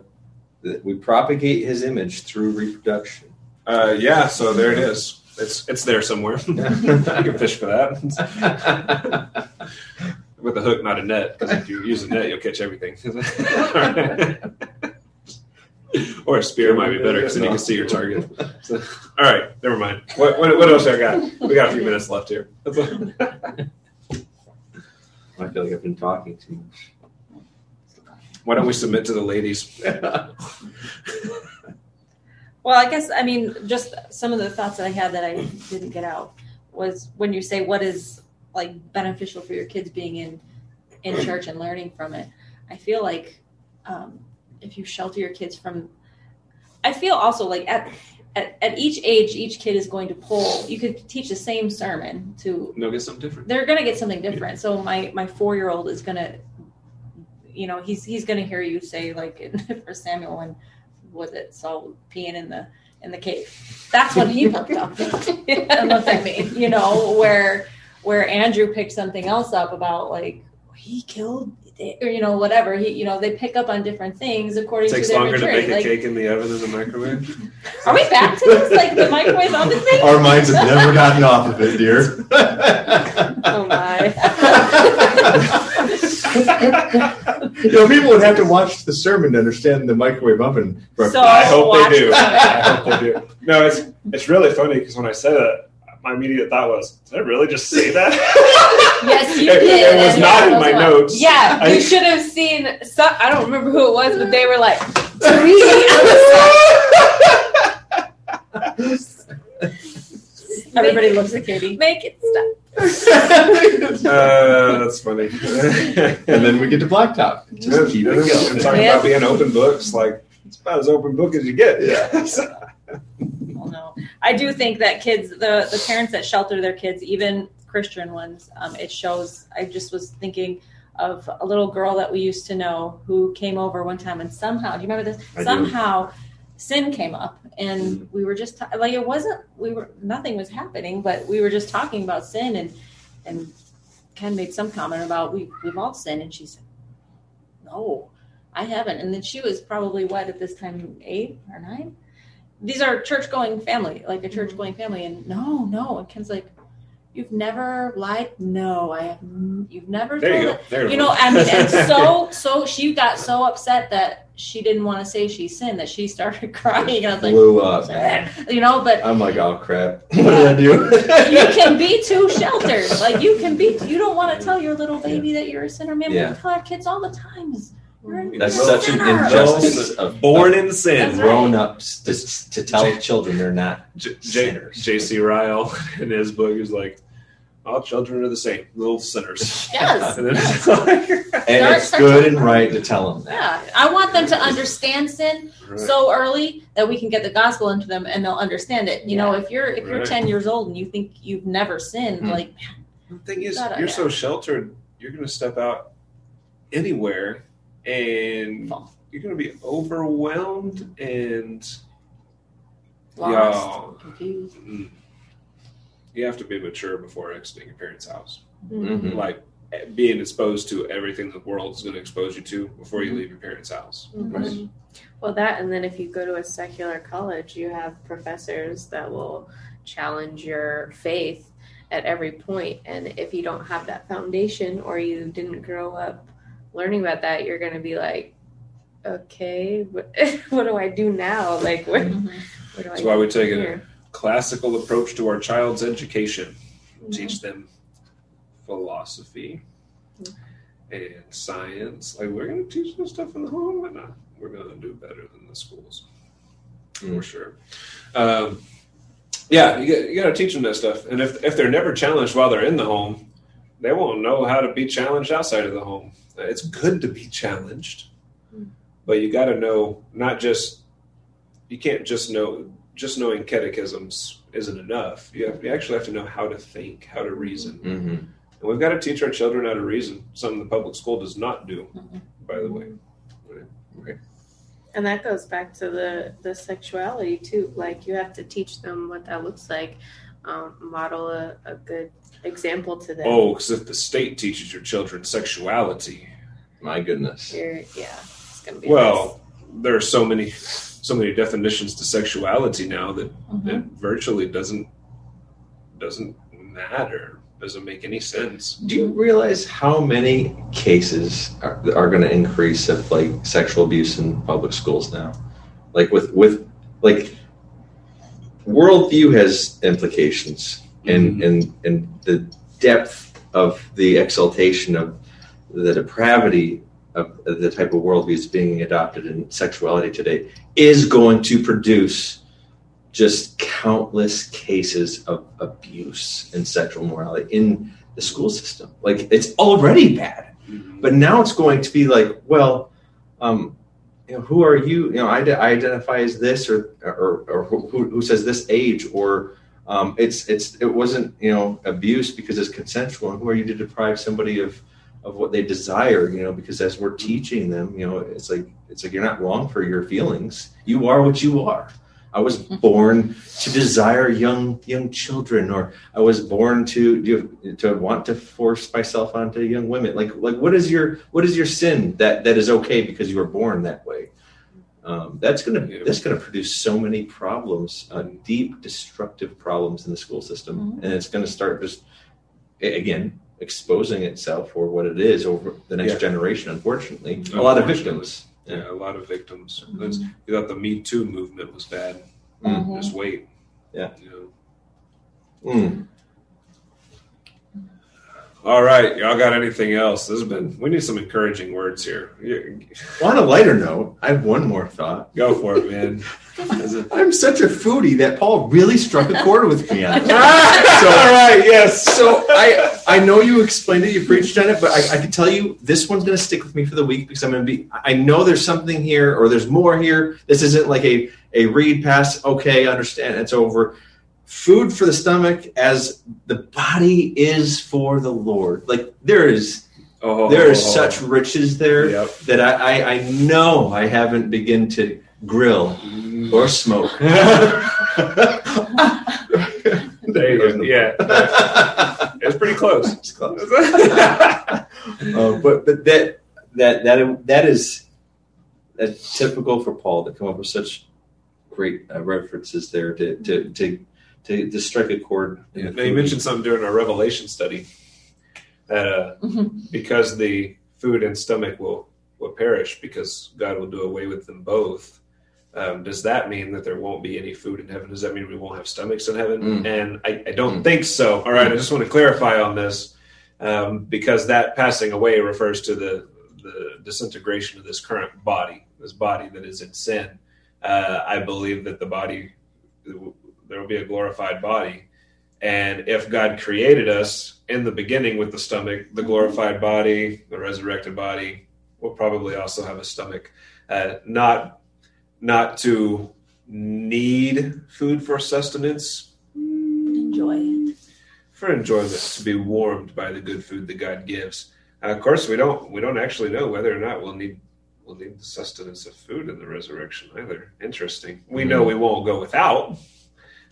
that we propagate his image through reproduction. uh, yeah. So there it is. It's it's there somewhere. [LAUGHS] you can fish for that [LAUGHS] with a hook, not a net. Because if you use a net, you'll catch everything. [LAUGHS] or a spear might be better because then you can see your target. [LAUGHS] So, all right, never mind. What, what, what else I got? We got a few minutes left here. [LAUGHS] I feel like I've been talking too much. Why don't we submit to the ladies? Well, I guess I mean just some of the thoughts that I had that I didn't get out was when you say what is like beneficial for your kids being in in [CLEARS THROAT] church and learning from it. I feel like um, if you shelter your kids from, I feel also like at, at at each age, each kid is going to pull. You could teach the same sermon to No, get something different. they're going to get something different. So my my four year old is going to, you know, he's he's going to hear you say like in [LAUGHS] First Samuel when was it Saul peeing in the in the cave. That's what he looked up. and looked at me, you know, where where Andrew picked something else up about like he killed or you know whatever he you know they pick up on different things according It takes to their longer to maturity. bake a Like, cake in the oven than the microwave. [LAUGHS] are we back to this like the microwave oven thing? Our minds have never [LAUGHS] gotten off of it, dear. Oh my. [LAUGHS] you know, people would have to watch the sermon to understand the microwave oven. So I hope they do. I hope they do. No, it's it's really funny because when I said it, my immediate thought was, did I really just say that? [LAUGHS] Yes, you It- did. It was not in my was notes. Yeah, I- you should have seen. Some, I don't remember who it was, but they were like, [LAUGHS] Everybody looks at Katie. "Make it stop." [LAUGHS] Uh, that's funny. and then we get to blacktop. Just keep it going. talking Yeah. about being open books, like it's about as open book as you get. Yeah. I do think that kids, the the parents that shelter their kids, even Christian ones, um, it shows. I just was thinking of a little girl that we used to know who came over one time, and somehow, do you remember this? I do. somehow, sin came up, and we were just ta- like, it wasn't. We were nothing was happening, but we were just talking about sin, and and Ken made some comment about we we've all sinned, and she said, "No, I haven't." And then she was probably what at this time, eight or nine these are church going family, like a church mm-hmm. going family. And no, no. And Ken's like, you've never lied? No, I have. You've never There you go. There. You know, I mean, and so, [LAUGHS] so she got so upset that she didn't want to say she sinned that she started [LAUGHS] crying. And I was like, Blew up, man. [LAUGHS] you know, but I'm like, oh crap. What did I do? you can be too sheltered. Like you can be. You don't want to tell your little baby that you're a sinner. Man, Yeah. we tell our kids all the time. Is you're, a- That's you're a such an sinner. injustice of Born in sin. Grown ups to, to tell children they're not. J- J- Sinners. J.C. Ryle [LAUGHS] in his book is like, all children are the same, little sinners. Yes. [LAUGHS] And it's like, [LAUGHS] And it's good and right to tell them that. Yeah, I want them to understand sin Right. so early that we can get the gospel into them and they'll understand it. You know, if you're if you're Right. ten years old and you think you've never sinned, Mm. like The thing is, you're so sheltered, you're going to step out anywhere and Fall. you're going to be overwhelmed and lost, confused. mm, you have to be mature before exiting your parents' house. Mhm. Like eh, being exposed to everything the world is going to expose you to before you leave your parents' house. Mhm. Well, that, and then if you go to a secular college, you have professors that will challenge your faith at every point. And if you don't have that foundation or you didn't grow up learning about that, you're going to be like, okay, what, [LAUGHS] what do I do now? Like, what, Mhm. what do I That's why we take do a classical approach to our child's education. Mm-hmm. Teach them philosophy and science. Like we're going to teach them stuff in the home, but not. We're going to do better than the schools for Mm. sure. Um, yeah, you got, you got to teach them that stuff. And if if they're never challenged while they're in the home, they won't know how to be challenged outside of the home. It's good to be challenged, Mm. but you got to know not just you can't just know just knowing catechisms isn't enough. You, have, you actually have to know how to think, how to reason. Mhm. And we've got to teach our children how to reason, something the public school does not do, Mhm. by the way. And that goes back to the the sexuality too. Like you have to teach them what that looks like, um, model a, a good example to them. Oh, because if the state teaches your children sexuality, My goodness. You're, yeah, it's gonna be well, there are so many, so many definitions to sexuality now that Mhm. it virtually doesn't doesn't matter. Doesn't make any sense. Do you realize how many cases are, are going to increase of like sexual abuse in public schools now? Like with with like worldview has implications, and and and the depth of the exaltation of the depravity of the type of worldview that's being adopted in sexuality today is going to produce just countless cases of abuse and sexual morality in the school system. Like it's already bad, but now it's going to be like, well, um, you know, who are you? You know, I, I identify as this, or or, or who, who says this age, or um, it's it's it wasn't you know abuse because it's consensual. And who are you to deprive somebody of of what they desire? You know, because as we're teaching them, you know, it's like it's like you're not wrong for your feelings. You are what you are. I was born to desire young young children, or I was born to to, to want to force myself onto young women. Like like what is your what is your sin that that is okay because you were born that way? Um, that's gonna that's gonna produce so many problems, uh, deep destructive problems in the school system, Mhm. and it's gonna start just again exposing itself for what it is over the next Yeah. generation. Unfortunately, a lot of victims. Yeah, a lot of victims. Mhm. You thought the Me Too movement was bad. Mhm. Just wait. Yeah. You know, Mm. All right, y'all got anything else? This has been. We need some encouraging words here. On a lighter note, I have one more thought. Go for it, man. I'm such a foodie that Paul really struck a chord with me on. [LAUGHS] All right, yes. So I I know you explained it, you preached on it, but I, I can tell you this one's going to stick with me for the week because I'm going to be. I know there's something here or there's more here. This isn't like a a read pass. Okay, understand it's over. Food for the stomach as the body is for the Lord. Like there is Oh, there is such riches there Yep. that I, I I know I haven't begun to grill or smoke. [LAUGHS] There you go. Yeah, [LAUGHS] it's pretty close. It's close. [LAUGHS] Uh, but but that that that that is that's typical for Paul to come up with such great uh, references there to to to to, to strike a chord. Yeah, now you mentioned something during our Revelation study that uh, Mhm. because the food and stomach will will perish because God will do away with them both. Um, does that mean that there won't be any food in heaven? Does that mean we won't have stomachs in heaven? Mm. And I, I don't Mm. think so. All right, I just want to clarify on this um, because that passing away refers to the the disintegration of this current body, this body that is in sin. Uh, I believe that the body there will be a glorified body. And if God created us in the beginning with the stomach, the glorified body, the resurrected body, will probably also have a stomach. Uh, not not to need food for sustenance, Enjoy it. for enjoyment, to be warmed by the good food that God gives. Uh, of course, we don't we don't actually know whether or not we'll need we'll need the sustenance of food in the resurrection either. Interesting. We know we won't go without,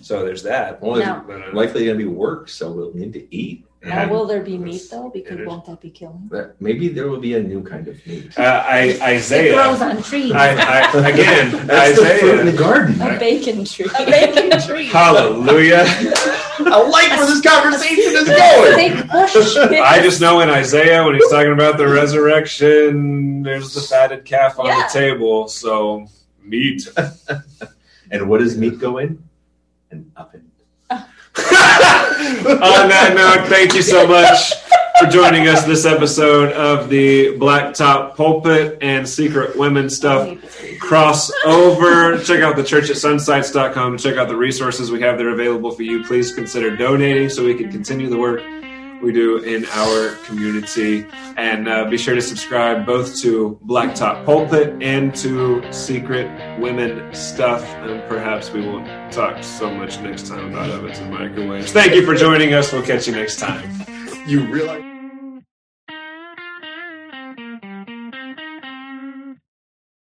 so there's that. Well, there's Now- But, uh, likely going to be work, so we'll need to eat. Now, and- will there be meat though? Because it is. won't that be killing? But maybe there will be a new kind of meat. uh, I, It Isaiah. grows on trees. I, I, [LAUGHS] again, That's the fruit in the Isaiah. garden. a bacon tree. A bacon tree. [LAUGHS] Hallelujah. I like where this conversation is going. Big bush. I just know in Isaiah when he's talking about the resurrection, there's the fatted calf on Yeah. the table. So meat. [LAUGHS] And what does meat go in? An oven. [LAUGHS] on that note, thank you so much for joining us this episode of the Blacktop Pulpit and Secret Women Stuff crossover. Check out the church at sunsites.com. Check out the resources we have there available for you. Please consider donating so we can continue the work we do in our community. And uh, be sure to subscribe both to Blacktop Pulpit and to Secret Women Stuff. And perhaps we won't talk so much next time about ovens and microwaves. Thank you for joining us. We'll catch you next time. You realize.